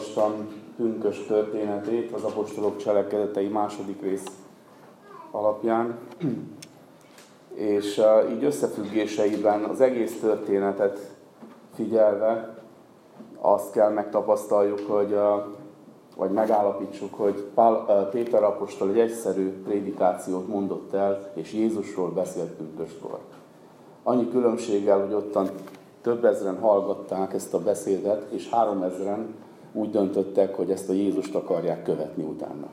olvastam pünkös történetét az apostolok cselekedetei második rész alapján, és így összefüggéseiben az egész történetet figyelve azt kell megtapasztaljuk, hogy, vagy megállapítsuk, hogy Pál, Péter apostol egy egyszerű prédikációt mondott el, és Jézusról beszélt pünköskor. Annyi különbséggel, hogy ottan több ezeren hallgatták ezt a beszédet, és három ezeren úgy döntöttek, hogy ezt a Jézust akarják követni utána.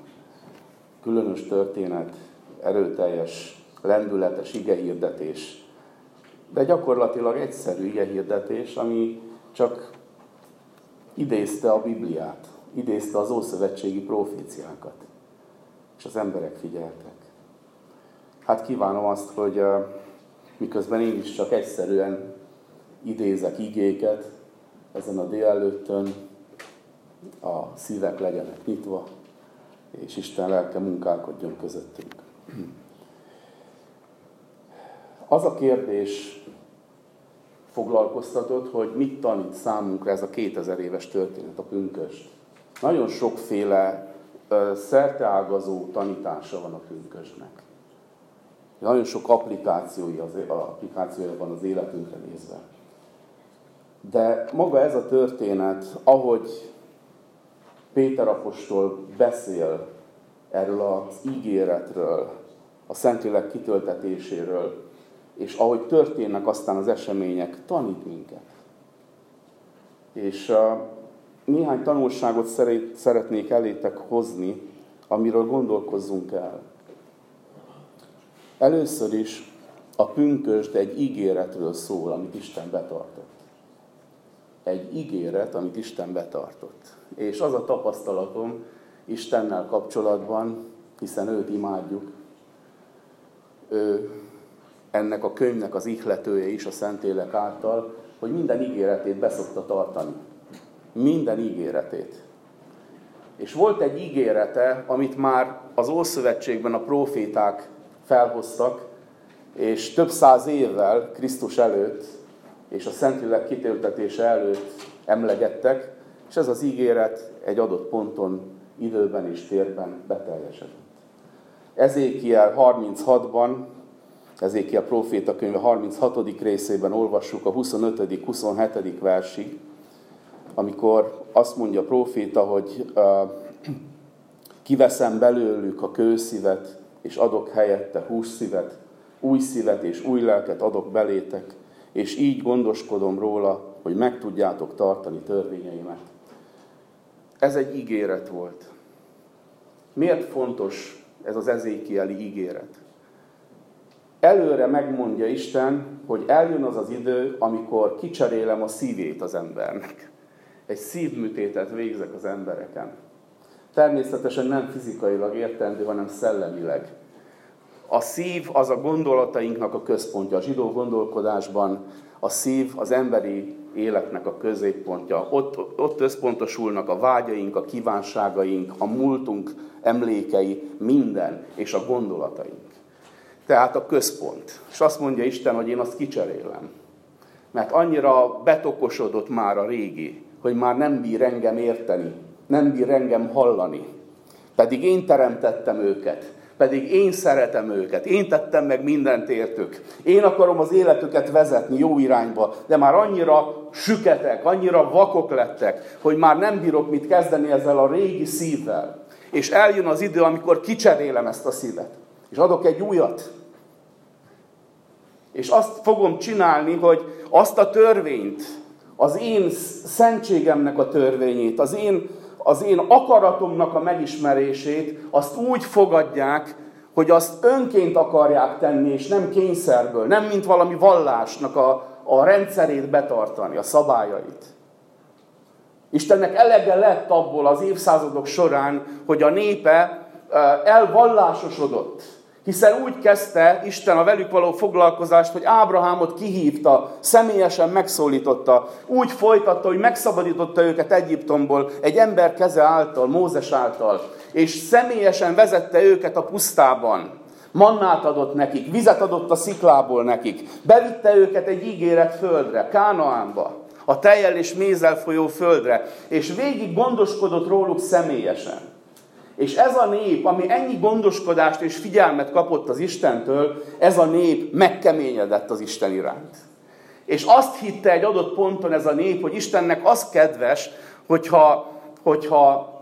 Különös történet, erőteljes, lendületes igehirdetés, de gyakorlatilag egyszerű igehirdetés, ami csak idézte a Bibliát, idézte az ószövetségi proféciákat, és az emberek figyeltek. Hát kívánom azt, hogy miközben én is csak egyszerűen idézek igéket ezen a délelőttön, a szívek legyenek nyitva, és Isten lelke munkálkodjon közöttünk. Az a kérdés foglalkoztatott, hogy mit tanít számunkra ez a 2000 éves történet, a pünköst. Nagyon sokféle szerteágazó tanítása van a pünkösnek. Nagyon sok applikációja, az, applikációja van az életünkre nézve. De maga ez a történet, ahogy Péter apostol beszél erről az ígéretről, a Szentlélek kitöltetéséről, és ahogy történnek aztán az események, tanít minket. És uh, néhány tanulságot szeretnék elétek hozni, amiről gondolkozzunk el. Először is a pünkösd egy ígéretről szól, amit Isten betartott. Egy ígéret, amit Isten betartott. És az a tapasztalatom Istennel kapcsolatban, hiszen őt imádjuk, ő ennek a könyvnek az ihletője is a Szentélek által, hogy minden ígéretét beszokta tartani. Minden ígéretét. És volt egy ígérete, amit már az Ószövetségben a proféták felhoztak, és több száz évvel Krisztus előtt és a Szentlélek kitöltetése előtt emlegettek, és ez az ígéret egy adott ponton, időben és térben beteljesedett. Ezékiel 36-ban, Ezékiel proféta könyve 36. részében olvassuk a 25.-27. versig, amikor azt mondja a proféta, hogy uh, kiveszem belőlük a kőszívet, és adok helyette hússzívet, új szívet és új lelket adok belétek, és így gondoskodom róla, hogy meg tudjátok tartani törvényeimet. Ez egy ígéret volt. Miért fontos ez az ezékieli ígéret? Előre megmondja Isten, hogy eljön az az idő, amikor kicserélem a szívét az embernek. Egy szívműtétet végzek az embereken. Természetesen nem fizikailag értendő, hanem szellemileg. A szív az a gondolatainknak a központja. A zsidó gondolkodásban a szív az emberi életnek a középpontja. Ott, ott összpontosulnak a vágyaink, a kívánságaink, a múltunk emlékei, minden, és a gondolataink. Tehát a központ. És azt mondja Isten, hogy én azt kicserélem. Mert annyira betokosodott már a régi, hogy már nem bír engem érteni, nem bír engem hallani. Pedig én teremtettem őket, pedig én szeretem őket, én tettem meg mindent értük. Én akarom az életüket vezetni jó irányba, de már annyira süketek, annyira vakok lettek, hogy már nem bírok mit kezdeni ezzel a régi szívvel. És eljön az idő, amikor kicserélem ezt a szívet, és adok egy újat. És azt fogom csinálni, hogy azt a törvényt, az én szentségemnek a törvényét, az én az én akaratomnak a megismerését, azt úgy fogadják, hogy azt önként akarják tenni, és nem kényszerből, nem mint valami vallásnak a, a rendszerét betartani, a szabályait. Istennek elege lett abból az évszázadok során, hogy a népe elvallásosodott hiszen úgy kezdte Isten a velük való foglalkozást, hogy Ábrahámot kihívta, személyesen megszólította, úgy folytatta, hogy megszabadította őket Egyiptomból egy ember keze által, Mózes által, és személyesen vezette őket a pusztában. Mannát adott nekik, vizet adott a sziklából nekik, bevitte őket egy ígéret földre, Kánaánba, a tejjel és mézzel folyó földre, és végig gondoskodott róluk személyesen. És ez a nép, ami ennyi gondoskodást és figyelmet kapott az Istentől, ez a nép megkeményedett az Isten iránt. És azt hitte egy adott ponton ez a nép, hogy Istennek az kedves, hogyha, hogyha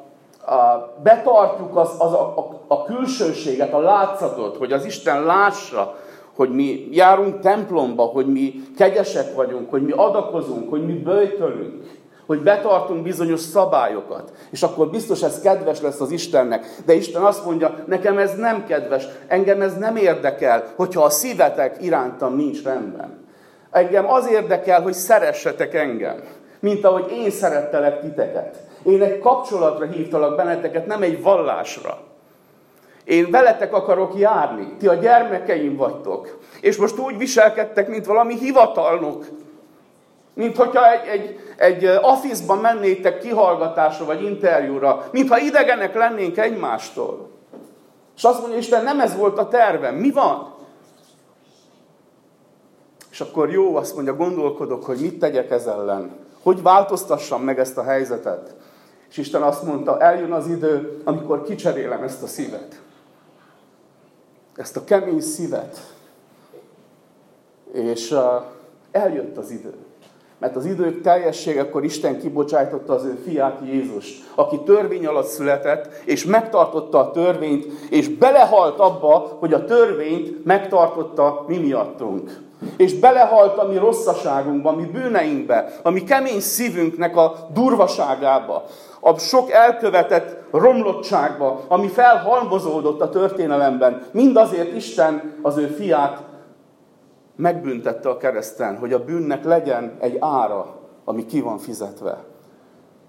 a, betartjuk az, az a, a, a külsőséget, a látszatot, hogy az Isten lássa, hogy mi járunk templomba, hogy mi kegyesek vagyunk, hogy mi adakozunk, hogy mi böjtölünk, hogy betartunk bizonyos szabályokat, és akkor biztos ez kedves lesz az Istennek. De Isten azt mondja, nekem ez nem kedves, engem ez nem érdekel, hogyha a szívetek irántam nincs rendben. Engem az érdekel, hogy szeressetek engem, mint ahogy én szerettelek titeket. Én egy kapcsolatra hívtalak benneteket, nem egy vallásra. Én veletek akarok járni, ti a gyermekeim vagytok. És most úgy viselkedtek, mint valami hivatalnok. Mint hogyha egy, egy, egy affiszban mennétek kihallgatásra vagy interjúra, mintha idegenek lennénk egymástól. És azt mondja, Isten, nem ez volt a tervem. Mi van? És akkor jó, azt mondja, gondolkodok, hogy mit tegyek ez ellen. Hogy változtassam meg ezt a helyzetet. És Isten azt mondta, eljön az idő, amikor kicserélem ezt a szívet. Ezt a kemény szívet. És uh, eljött az idő. Mert az idők teljességekor Isten kibocsájtotta az ő fiát Jézust, aki törvény alatt született, és megtartotta a törvényt, és belehalt abba, hogy a törvényt megtartotta mi miattunk. És belehalt a mi rosszaságunkba, a mi bűneinkbe, a mi kemény szívünknek a durvaságába, a sok elkövetett romlottságba, ami felhalmozódott a történelemben. Mindazért Isten az ő fiát megbüntette a kereszten, hogy a bűnnek legyen egy ára, ami ki van fizetve.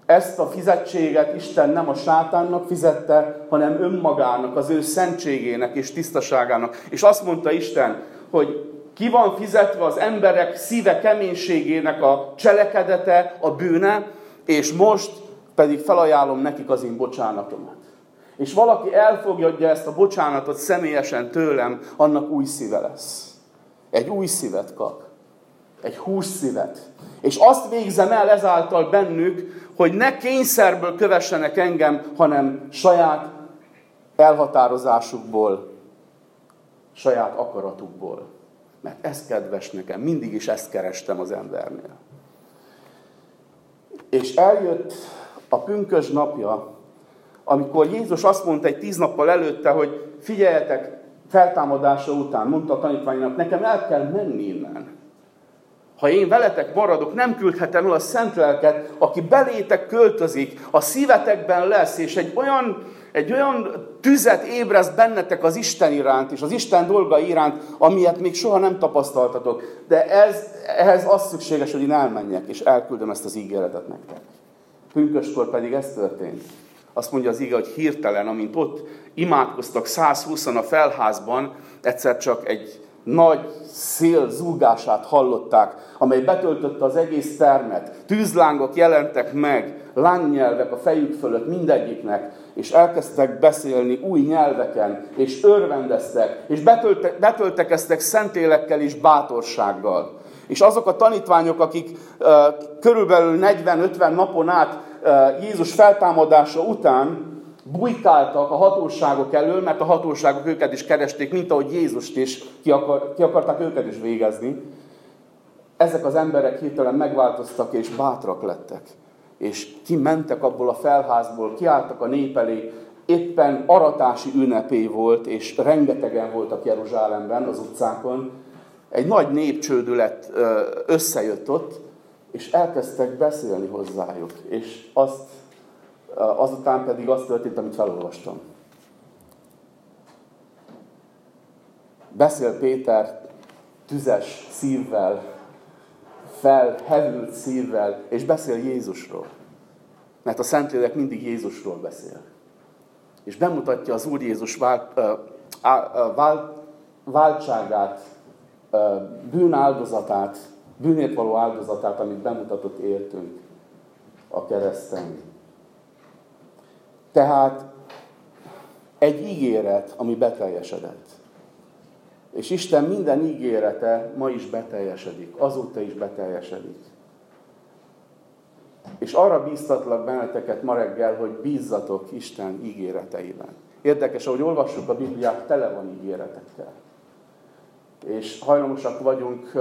Ezt a fizetséget Isten nem a sátánnak fizette, hanem önmagának, az ő szentségének és tisztaságának. És azt mondta Isten, hogy ki van fizetve az emberek szíve keménységének a cselekedete, a bűne, és most pedig felajánlom nekik az én bocsánatomat. És valaki elfogadja ezt a bocsánatot személyesen tőlem, annak új szíve lesz. Egy új szívet kap. Egy hús szívet. És azt végzem el ezáltal bennük, hogy ne kényszerből kövessenek engem, hanem saját elhatározásukból, saját akaratukból. Mert ez kedves nekem, mindig is ezt kerestem az embernél. És eljött a pünkös napja, amikor Jézus azt mondta egy tíz nappal előtte, hogy figyeljetek, feltámadása után mondta a tanítványnak, nekem el kell menni innen. Ha én veletek maradok, nem küldhetem el a szent lelket, aki belétek költözik, a szívetekben lesz, és egy olyan, egy olyan tüzet ébreszt bennetek az Isten iránt, és az Isten dolga iránt, amilyet még soha nem tapasztaltatok. De ez, ehhez az szükséges, hogy én elmenjek, és elküldöm ezt az ígéretet nektek. Pünköskor pedig ez történt. Azt mondja az ige, hogy hirtelen, amint ott imádkoztak 120 a felházban, egyszer csak egy nagy szél zúgását hallották, amely betöltötte az egész termet. Tűzlángok jelentek meg, lángnyelvek a fejük fölött mindegyiknek, és elkezdtek beszélni új nyelveken, és örvendeztek, és betölte, betöltekeztek szentélekkel és bátorsággal. És azok a tanítványok, akik uh, körülbelül 40-50 napon át Jézus feltámadása után bujkáltak a hatóságok elől, mert a hatóságok őket is keresték, mint ahogy Jézust is ki, akar, ki akarták őket is végezni. Ezek az emberek hirtelen megváltoztak és bátrak lettek. És kimentek abból a felházból, kiálltak a nép elé, éppen aratási ünnepé volt, és rengetegen voltak Jeruzsálemben, az utcákon. Egy nagy népcsődület összejött ott, és elkezdtek beszélni hozzájuk. És azt azután pedig az történt, amit felolvastam. Beszél Péter tüzes szívvel, felhevült szívvel, és beszél Jézusról. Mert a Szentlélek mindig Jézusról beszél. És bemutatja az Úr Jézus vált, vált, váltságát, bűnáldozatát, bűnét való áldozatát, amit bemutatott értünk a kereszten. Tehát egy ígéret, ami beteljesedett. És Isten minden ígérete ma is beteljesedik, azóta is beteljesedik. És arra bíztatlak benneteket ma reggel, hogy bízzatok Isten ígéreteiben. Érdekes, ahogy olvassuk a Bibliát, tele van ígéretekkel. És hajlamosak vagyunk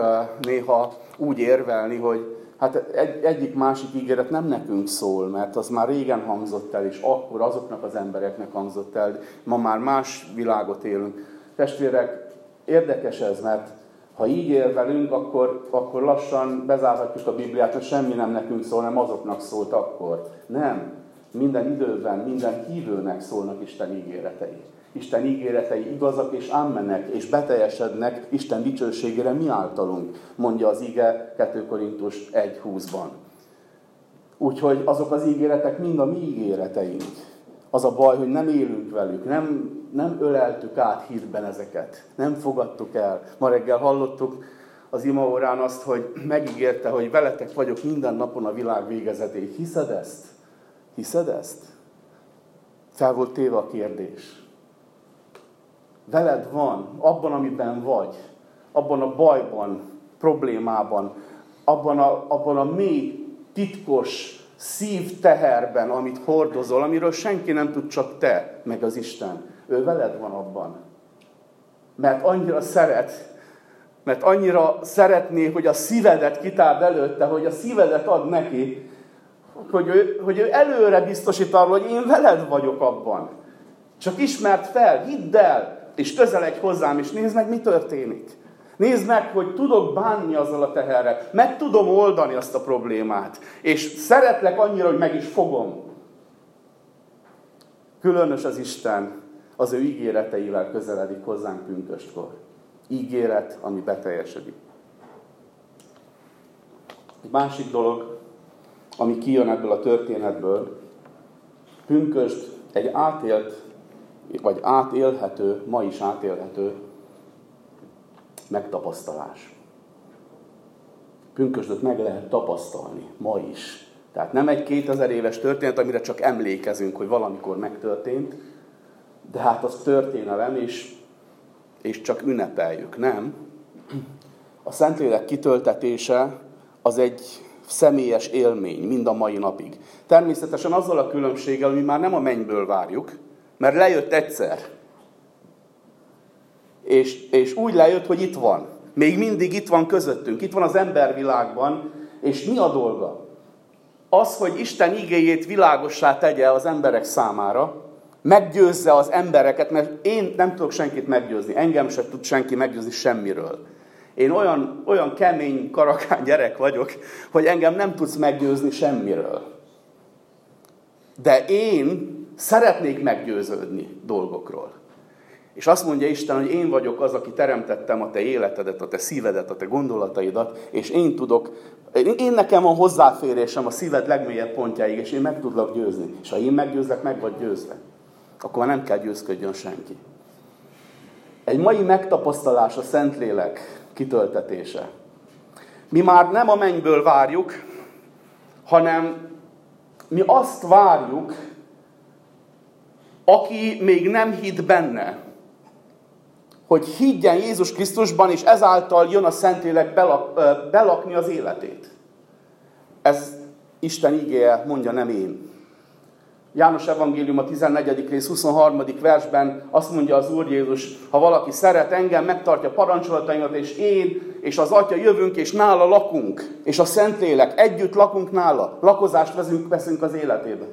néha úgy érvelni, hogy hát egy, egyik másik ígéret nem nekünk szól, mert az már régen hangzott el, és akkor azoknak az embereknek hangzott el. Ma már más világot élünk. Testvérek, érdekes ez, mert ha így érvelünk, akkor, akkor lassan bezárhatjuk a Bibliát, mert semmi nem nekünk szól, nem azoknak szólt akkor. Nem. Minden időben, minden hívőnek szólnak Isten ígéretei. Isten ígéretei igazak és ámmenek, és beteljesednek Isten dicsőségére mi általunk, mondja az ige 2 Korintus 1.20-ban. Úgyhogy azok az ígéretek mind a mi ígéreteink. Az a baj, hogy nem élünk velük, nem, nem öleltük át hitben ezeket, nem fogadtuk el. Ma reggel hallottuk az imaórán azt, hogy megígérte, hogy veletek vagyok minden napon a világ végezetéig. Hiszed ezt? Hiszed ezt? Fel volt téve a kérdés. Veled van, abban, amiben vagy, abban a bajban, problémában, abban a, abban a mély, titkos szívteherben, amit hordozol, amiről senki nem tud, csak te, meg az Isten. Ő veled van abban. Mert annyira szeret, mert annyira szeretné, hogy a szívedet kitárd előtte, hogy a szívedet ad neki, hogy ő, hogy ő előre biztosít arról, hogy én veled vagyok abban. Csak ismert fel, hidd el, és közeledj hozzám, és nézd meg, mi történik. Nézd meg, hogy tudok bánni azzal a teherrel, meg tudom oldani azt a problémát, és szeretlek annyira, hogy meg is fogom. Különös az Isten, az ő ígéreteivel közeledik hozzánk pünköstkor. Ígéret, ami beteljesedik. Egy másik dolog, ami kijön ebből a történetből, pünköst egy átélt, vagy átélhető, ma is átélhető megtapasztalás. Pünkösdöt meg lehet tapasztalni, ma is. Tehát nem egy 2000 éves történet, amire csak emlékezünk, hogy valamikor megtörtént, de hát az történelem, és, és csak ünnepeljük, nem? A Szentlélek kitöltetése az egy személyes élmény mind a mai napig. Természetesen azzal a különbséggel, mi már nem a mennyből várjuk, mert lejött egyszer. És, és úgy lejött, hogy itt van. Még mindig itt van közöttünk, itt van az embervilágban, és mi a dolga? Az, hogy Isten igéjét világossá tegye az emberek számára, meggyőzze az embereket, mert én nem tudok senkit meggyőzni, engem sem tud senki meggyőzni semmiről. Én olyan, olyan kemény, karakán gyerek vagyok, hogy engem nem tudsz meggyőzni semmiről. De én szeretnék meggyőződni dolgokról. És azt mondja Isten, hogy én vagyok az, aki teremtettem a te életedet, a te szívedet, a te gondolataidat, és én tudok, én nekem van hozzáférésem a szíved legmélyebb pontjáig, és én meg tudlak győzni. És ha én meggyőzlek, meg vagy győzve akkor már nem kell győzködjön senki. Egy mai megtapasztalás a Szentlélek kitöltetése. Mi már nem a mennyből várjuk, hanem mi azt várjuk, aki még nem hitt benne, hogy higgyen Jézus Krisztusban, és ezáltal jön a Szentlélek belak, belakni az életét. Ez Isten igéje, mondja, nem én. János Evangélium a 14. rész 23. versben azt mondja az Úr Jézus, ha valaki szeret engem, megtartja parancsolataimat, és én és az Atya jövünk, és nála lakunk, és a Szentlélek, együtt lakunk nála, lakozást veszünk, veszünk az életébe.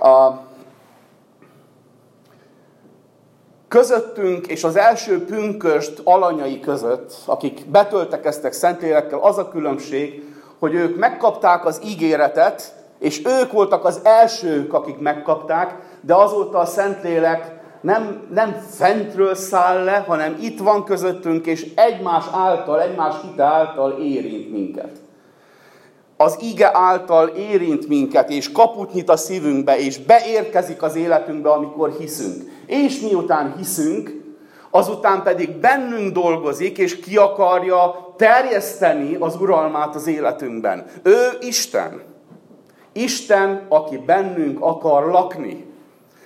A közöttünk és az első pünköst alanyai között, akik betöltekeztek Szentlélekkel, az a különbség, hogy ők megkapták az ígéretet, és ők voltak az elsők, akik megkapták, de azóta a Szentlélek nem, nem fentről száll le, hanem itt van közöttünk, és egymás által, egymás hite által érint minket. Az ige által érint minket, és kaput nyit a szívünkbe, és beérkezik az életünkbe, amikor hiszünk. És miután hiszünk, azután pedig bennünk dolgozik, és ki akarja terjeszteni az uralmát az életünkben. Ő Isten. Isten, aki bennünk akar lakni.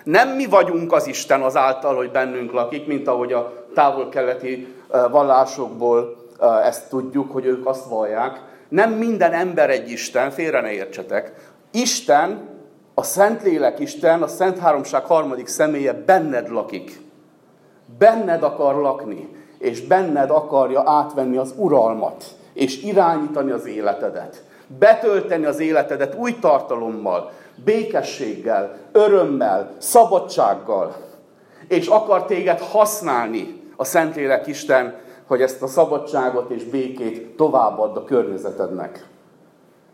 Nem mi vagyunk az Isten azáltal, hogy bennünk lakik, mint ahogy a távol-keleti vallásokból ezt tudjuk, hogy ők azt vallják. Nem minden ember egy Isten, félre ne értsetek. Isten, a Szentlélek Isten, a Szent Háromság harmadik személye benned lakik. Benned akar lakni, és benned akarja átvenni az uralmat, és irányítani az életedet. Betölteni az életedet új tartalommal, békességgel, örömmel, szabadsággal. És akar téged használni a Szentlélek Isten, hogy ezt a szabadságot és békét továbbad a környezetednek.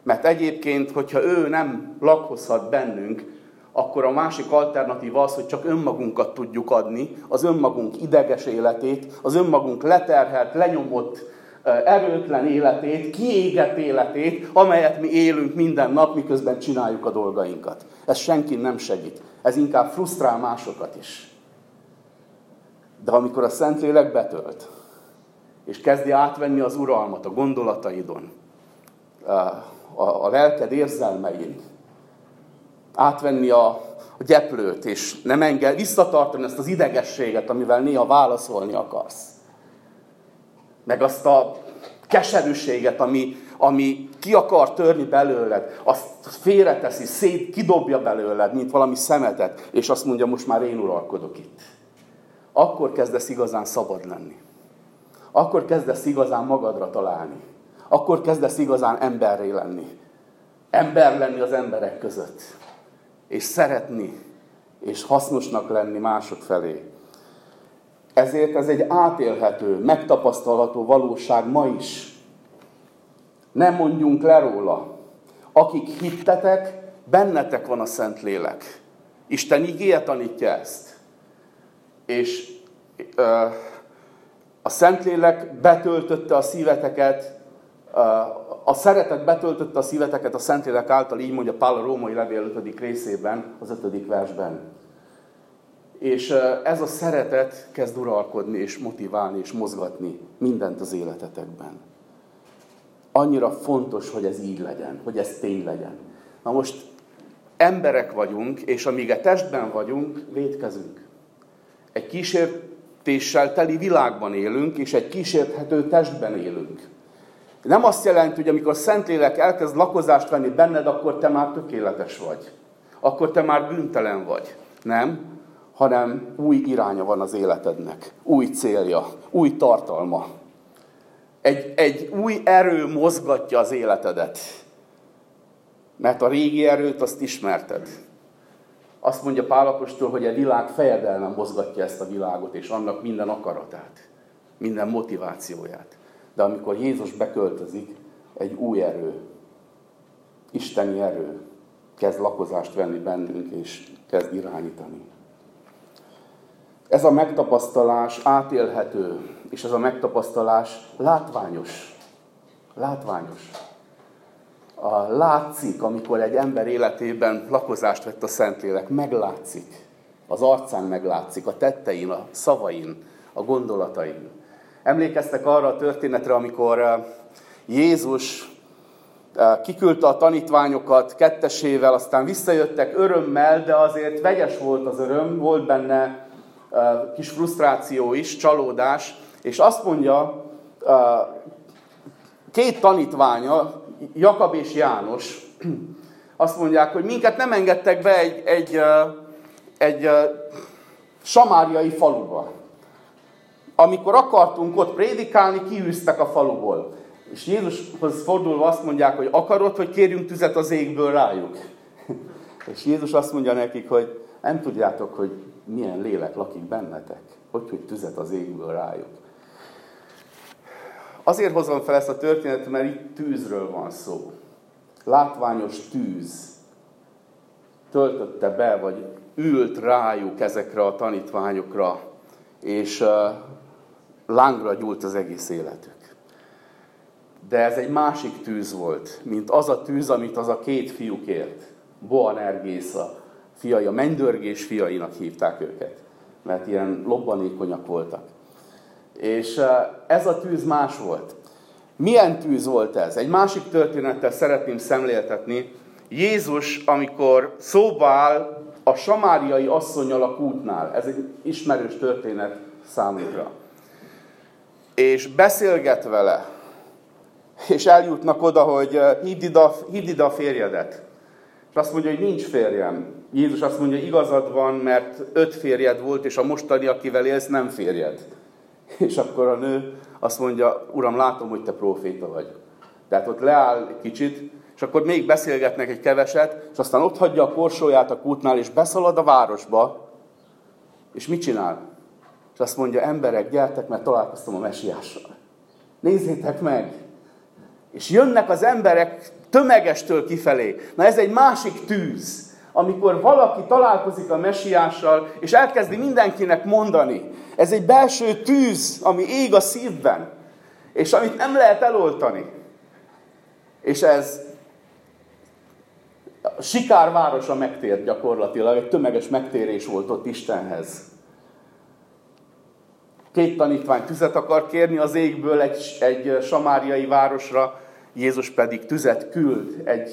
Mert egyébként, hogyha ő nem lakhozhat bennünk, akkor a másik alternatíva az, hogy csak önmagunkat tudjuk adni, az önmagunk ideges életét, az önmagunk leterhelt, lenyomott, erőtlen életét, kiégett életét, amelyet mi élünk minden nap, miközben csináljuk a dolgainkat. Ez senki nem segít. Ez inkább frusztrál másokat is. De amikor a Szentlélek betölt, és kezdi átvenni az uralmat a gondolataidon, a, a, a lelked érzelmein, átvenni a, a gyeplőt, és nem enged visszatartani ezt az idegességet, amivel néha válaszolni akarsz. Meg azt a keserűséget, ami, ami ki akar törni belőled, azt félreteszi, szét, kidobja belőled, mint valami szemetet, és azt mondja, most már én uralkodok itt. Akkor kezdesz igazán szabad lenni. Akkor kezdesz igazán magadra találni. Akkor kezdesz igazán emberré lenni. Ember lenni az emberek között és szeretni, és hasznosnak lenni mások felé. Ezért ez egy átélhető, megtapasztalható valóság ma is. Nem mondjunk le róla. Akik hittetek, bennetek van a Szentlélek. Isten igéje tanítja ezt. És ö, a Szentlélek betöltötte a szíveteket, a szeretet betöltötte a szíveteket a Szentlélek által, így mondja Pál a római levél 5. részében, az 5. versben. És ez a szeretet kezd uralkodni, és motiválni, és mozgatni mindent az életetekben. Annyira fontos, hogy ez így legyen, hogy ez tény legyen. Na most emberek vagyunk, és amíg a testben vagyunk, védkezünk. Egy kísértéssel teli világban élünk, és egy kísérthető testben élünk. Nem azt jelenti, hogy amikor a Szentlélek elkezd lakozást venni benned, akkor te már tökéletes vagy. Akkor te már bűntelen vagy. Nem, hanem új iránya van az életednek. Új célja, új tartalma. Egy, egy új erő mozgatja az életedet. Mert a régi erőt azt ismerted. Azt mondja Pálapostól, hogy a világ fejedelme mozgatja ezt a világot, és annak minden akaratát, minden motivációját. De amikor Jézus beköltözik, egy új erő, isteni erő kezd lakozást venni bennünk, és kezd irányítani. Ez a megtapasztalás átélhető, és ez a megtapasztalás látványos. Látványos. A látszik, amikor egy ember életében lakozást vett a Szentlélek, meglátszik. Az arcán meglátszik, a tettein, a szavain, a gondolatain. Emlékeztek arra a történetre, amikor eh, Jézus eh, kiküldte a tanítványokat kettesével, aztán visszajöttek örömmel, de azért vegyes volt az öröm, volt benne eh, kis frusztráció is, csalódás, és azt mondja két tanítványa, Jakab és János, azt mondják, hogy minket nem engedtek be egy, egy, egy samáriai faluba amikor akartunk ott prédikálni, kiűztek a faluból. És Jézushoz fordulva azt mondják, hogy akarod, hogy kérjünk tüzet az égből rájuk. És Jézus azt mondja nekik, hogy nem tudjátok, hogy milyen lélek lakik bennetek. Hogy, hogy tüzet az égből rájuk. Azért hozom fel ezt a történetet, mert itt tűzről van szó. Látványos tűz töltötte be, vagy ült rájuk ezekre a tanítványokra, és lángra gyúlt az egész életük. De ez egy másik tűz volt, mint az a tűz, amit az a két fiú kért. Boanergésza fiai, a mennydörgés fiainak hívták őket, mert ilyen lobbanékonyak voltak. És ez a tűz más volt. Milyen tűz volt ez? Egy másik történettel szeretném szemléltetni. Jézus, amikor szóba áll a samáriai asszonyal a kútnál, ez egy ismerős történet számunkra és beszélget vele, és eljutnak oda, hogy hidd ide, hidd ide a férjedet. És azt mondja, hogy nincs férjem. Jézus azt mondja, igazad van, mert öt férjed volt, és a mostani, akivel élsz, nem férjed. És akkor a nő azt mondja, Uram, látom, hogy te proféta vagy. Tehát ott leáll egy kicsit, és akkor még beszélgetnek egy keveset, és aztán ott hagyja a korsóját a kútnál, és beszalad a városba, és mit csinál? És azt mondja, emberek, gyertek, mert találkoztam a mesiással. Nézzétek meg! És jönnek az emberek tömegestől kifelé. Na ez egy másik tűz, amikor valaki találkozik a mesiással, és elkezdi mindenkinek mondani. Ez egy belső tűz, ami ég a szívben, és amit nem lehet eloltani. És ez a Sikár városa megtért gyakorlatilag, egy tömeges megtérés volt ott Istenhez. Két tanítvány tüzet akar kérni az égből egy, egy samáriai városra, Jézus pedig tüzet küld egy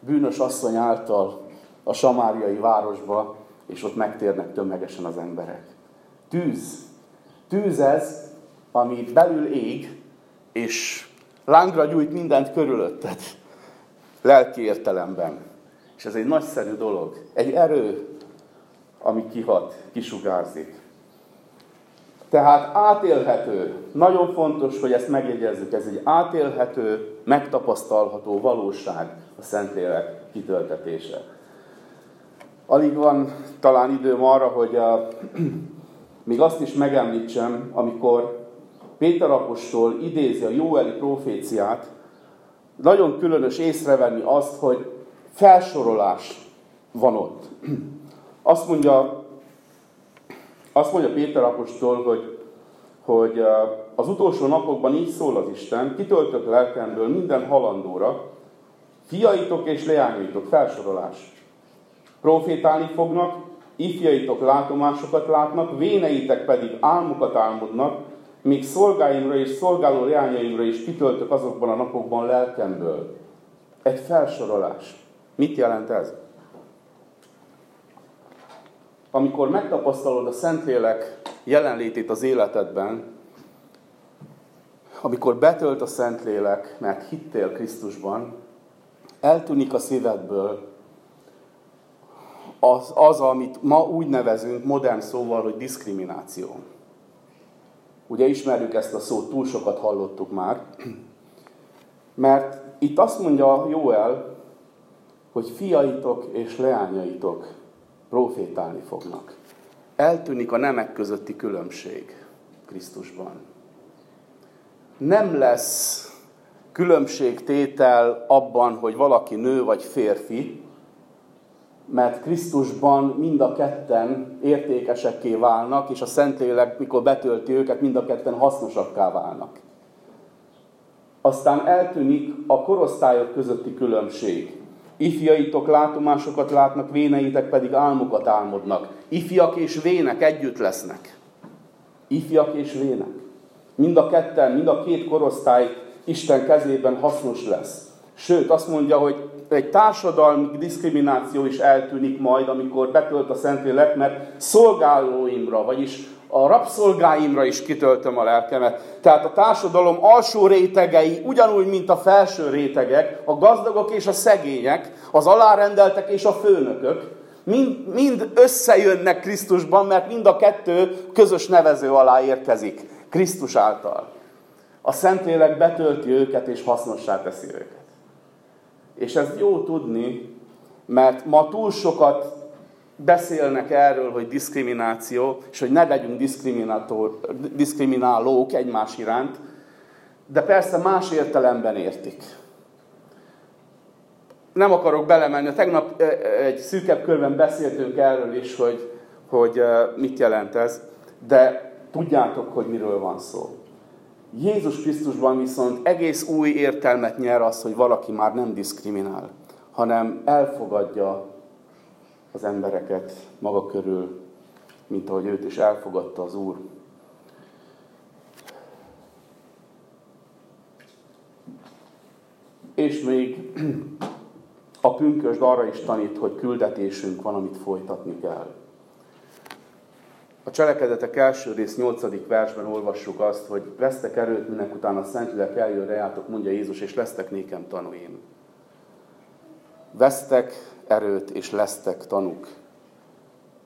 bűnös asszony által a samáriai városba, és ott megtérnek tömegesen az emberek. Tűz. Tűz ez, ami belül ég, és lángra gyújt mindent körülötted. Lelki értelemben. És ez egy nagyszerű dolog. Egy erő, ami kihat, kisugárzik. Tehát átélhető, nagyon fontos, hogy ezt megjegyezzük, ez egy átélhető, megtapasztalható valóság a Szentlélek kitöltetése. Alig van talán időm arra, hogy a, még azt is megemlítsem, amikor Péter apostol idézi a Jóeli proféciát, nagyon különös észrevenni azt, hogy felsorolás van ott. Azt mondja azt mondja Péter apostol, hogy, hogy az utolsó napokban így szól az Isten, kitöltök lelkemből minden halandóra, fiaitok és leányaitok, felsorolás. Profétálni fognak, ifjaitok látomásokat látnak, véneitek pedig álmokat álmodnak, míg szolgáimra és szolgáló leányaimra is kitöltök azokban a napokban lelkemből. Egy felsorolás. Mit jelent ez? amikor megtapasztalod a Szentlélek jelenlétét az életedben, amikor betölt a Szentlélek, mert hittél Krisztusban, eltűnik a szívedből az, az, amit ma úgy nevezünk modern szóval, hogy diszkrimináció. Ugye ismerjük ezt a szót, túl sokat hallottuk már. Mert itt azt mondja Jóel, hogy fiaitok és leányaitok profétálni fognak. Eltűnik a nemek közötti különbség Krisztusban. Nem lesz különbségtétel abban, hogy valaki nő vagy férfi, mert Krisztusban mind a ketten értékesekké válnak, és a Szentlélek, mikor betölti őket, mind a ketten hasznosakká válnak. Aztán eltűnik a korosztályok közötti különbség. Ifjaitok látomásokat látnak, véneitek pedig álmokat álmodnak. Ifjak és vének együtt lesznek. Ifjak és vének. Mind a ketten, mind a két korosztály Isten kezében hasznos lesz. Sőt, azt mondja, hogy egy társadalmi diszkrimináció is eltűnik majd, amikor betölt a Szentlélek, mert szolgálóimra, vagyis a rabszolgáimra is kitöltöm a lelkemet. Tehát a társadalom alsó rétegei, ugyanúgy, mint a felső rétegek, a gazdagok és a szegények, az alárendeltek és a főnökök, mind, mind összejönnek Krisztusban, mert mind a kettő közös nevező alá érkezik, Krisztus által. A Szentlélek betölti őket és hasznossá teszi őket. És ez jó tudni, mert ma túl sokat beszélnek erről, hogy diszkrimináció, és hogy ne legyünk diszkriminálók egymás iránt, de persze más értelemben értik. Nem akarok belemenni. Tegnap egy szűkebb körben beszéltünk erről is, hogy, hogy mit jelent ez, de tudjátok, hogy miről van szó. Jézus Krisztusban viszont egész új értelmet nyer az, hogy valaki már nem diszkriminál, hanem elfogadja az embereket maga körül, mint ahogy őt is elfogadta az Úr. És még a pünkösd arra is tanít, hogy küldetésünk van, amit folytatni kell. A cselekedetek első rész 8. versben olvassuk azt, hogy vesztek erőt, minek utána a Szentlélek eljön rejátok, mondja Jézus, és lesztek nékem tanúim. Vesztek erőt, és lesztek tanúk.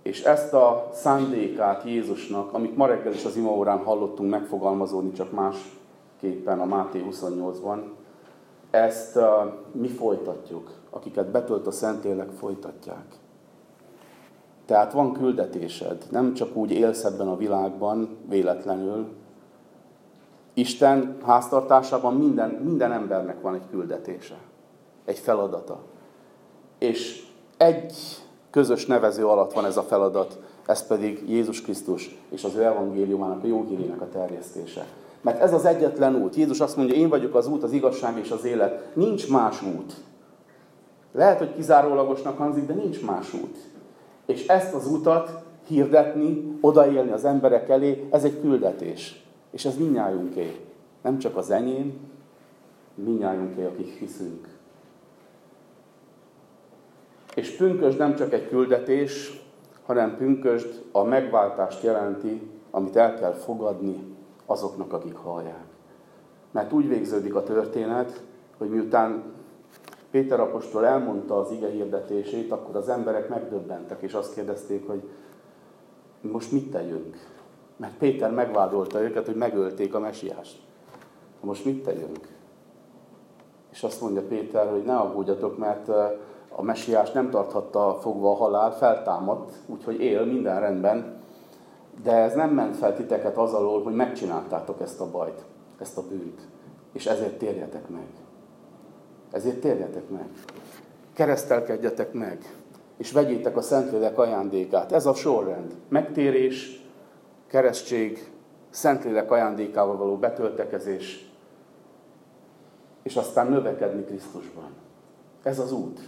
És ezt a szándékát Jézusnak, amit ma reggel is az imaórán hallottunk megfogalmazódni, csak másképpen a Máté 28-ban, ezt uh, mi folytatjuk. Akiket betölt a Szentlélek, folytatják. Tehát van küldetésed, nem csak úgy élsz ebben a világban véletlenül. Isten háztartásában minden, minden embernek van egy küldetése, egy feladata. És egy közös nevező alatt van ez a feladat, ez pedig Jézus Krisztus és az ő evangéliumának, a jó hírének a terjesztése. Mert ez az egyetlen út. Jézus azt mondja, én vagyok az út, az igazság és az élet. Nincs más út. Lehet, hogy kizárólagosnak hangzik, de nincs más út. És ezt az utat hirdetni, odaélni az emberek elé, ez egy küldetés. És ez minnyájunké. Nem csak az enyém, minnyájunké, akik hiszünk. És pünkösd nem csak egy küldetés, hanem pünkösd a megváltást jelenti, amit el kell fogadni azoknak, akik hallják. Mert úgy végződik a történet, hogy miután Péter apostol elmondta az ige hirdetését, akkor az emberek megdöbbentek, és azt kérdezték, hogy most mit tegyünk? Mert Péter megvádolta őket, hogy megölték a mesiást. Most mit tegyünk? És azt mondja Péter, hogy ne aggódjatok, mert a mesiás nem tarthatta fogva a halál, feltámadt, úgyhogy él, minden rendben, de ez nem ment fel titeket az alól, hogy megcsináltátok ezt a bajt, ezt a bűnt, és ezért térjetek meg. Ezért térjetek meg. Keresztelkedjetek meg, és vegyétek a Szentlélek ajándékát. Ez a sorrend. Megtérés, keresztség, Szentlélek ajándékával való betöltekezés, és aztán növekedni Krisztusban. Ez az út.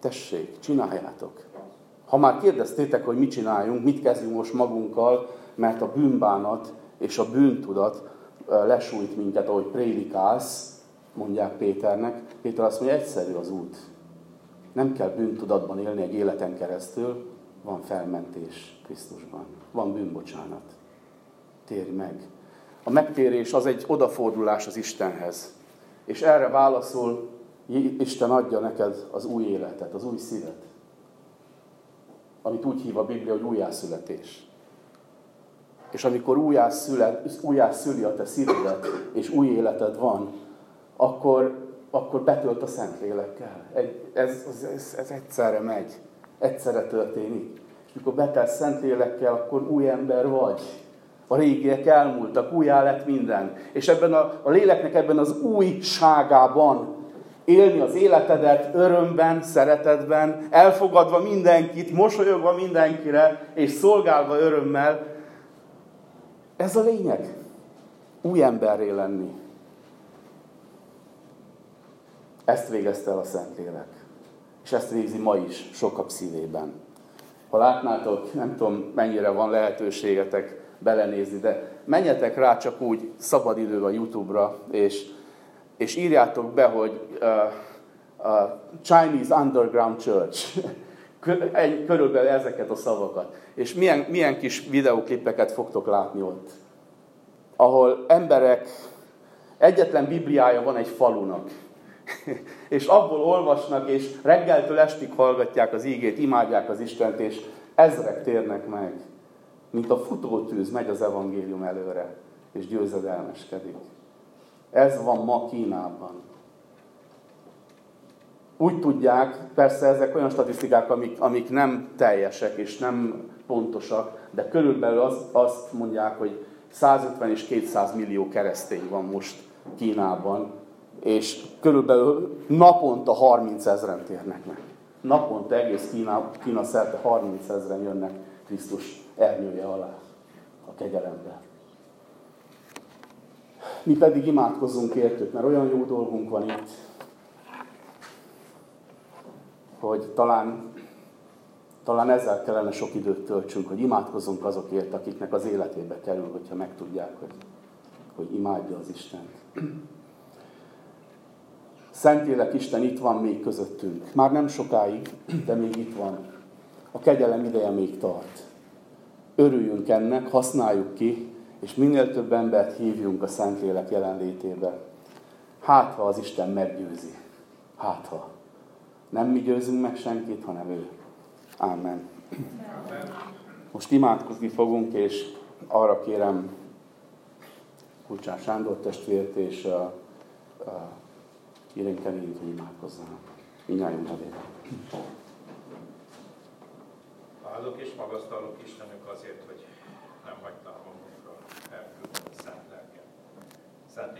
Tessék, csináljátok. Ha már kérdeztétek, hogy mit csináljunk, mit kezdjünk most magunkkal, mert a bűnbánat és a bűntudat lesújt minket, ahogy prédikálsz, mondják Péternek. Péter azt mondja, egyszerű az út. Nem kell bűntudatban élni egy életen keresztül, van felmentés Krisztusban. Van bűnbocsánat. Térj meg. A megtérés az egy odafordulás az Istenhez. És erre válaszol, Isten adja neked az új életet, az új szívet. Amit úgy hív a Biblia, hogy újjászületés. És amikor újjászüli a te szívedet, és új életed van, akkor, akkor betölt a Szentlélekkel. Egy, ez, ez, ez egyszerre megy, egyszerre történik. Mikor betelsz Szentlélekkel, akkor új ember vagy. A régiek elmúltak, újjá lett minden. És ebben a, a léleknek ebben az újságában élni az életedet örömben, szeretetben, elfogadva mindenkit, mosolyogva mindenkire, és szolgálva örömmel. Ez a lényeg. Új emberré lenni. Ezt végezte el a Szentlélek. És ezt végzi ma is sokak szívében. Ha látnátok, nem tudom mennyire van lehetőségetek belenézni, de menjetek rá csak úgy szabad idő a Youtube-ra, és, és írjátok be, hogy uh, uh, Chinese Underground Church. Körülbelül ezeket a szavakat. És milyen, milyen kis videóklippeket fogtok látni ott. Ahol emberek, egyetlen bibliája van egy falunak és abból olvasnak, és reggeltől estig hallgatják az ígét, imádják az Istent, és ezrek térnek meg, mint a futótűz megy az evangélium előre, és győzedelmeskedik. Ez van ma Kínában. Úgy tudják, persze ezek olyan statisztikák, amik, amik nem teljesek és nem pontosak, de körülbelül az, azt mondják, hogy 150 és 200 millió keresztény van most Kínában, és körülbelül naponta 30 ezeren térnek meg. Naponta egész Kína, Kína szerte 30 ezeren jönnek Krisztus ernyője alá a kegyelembe. Mi pedig imádkozzunk értük, mert olyan jó dolgunk van itt, hogy talán, talán ezzel kellene sok időt töltsünk, hogy imádkozzunk azokért, akiknek az életébe kerül, hogyha megtudják, hogy, hogy imádja az Istent. Szentlélek Isten itt van még közöttünk. Már nem sokáig, de még itt van. A kegyelem ideje még tart. örüljünk ennek, használjuk ki, és minél több embert hívjunk a Szentlélek jelenlétébe. Hát, ha az Isten meggyőzi. Hát, ha. Nem mi győzünk meg senkit, hanem ő. Amen. Most imádkozni fogunk, és arra kérem Kulcsán Sándor testvért és uh, uh, Irén Kenint, hogy imádkozzanak. Mindjárt nevében. Áldok és magasztalok Istenünk azért, hogy nem hagyta magunkra a Szent Lelket. Szent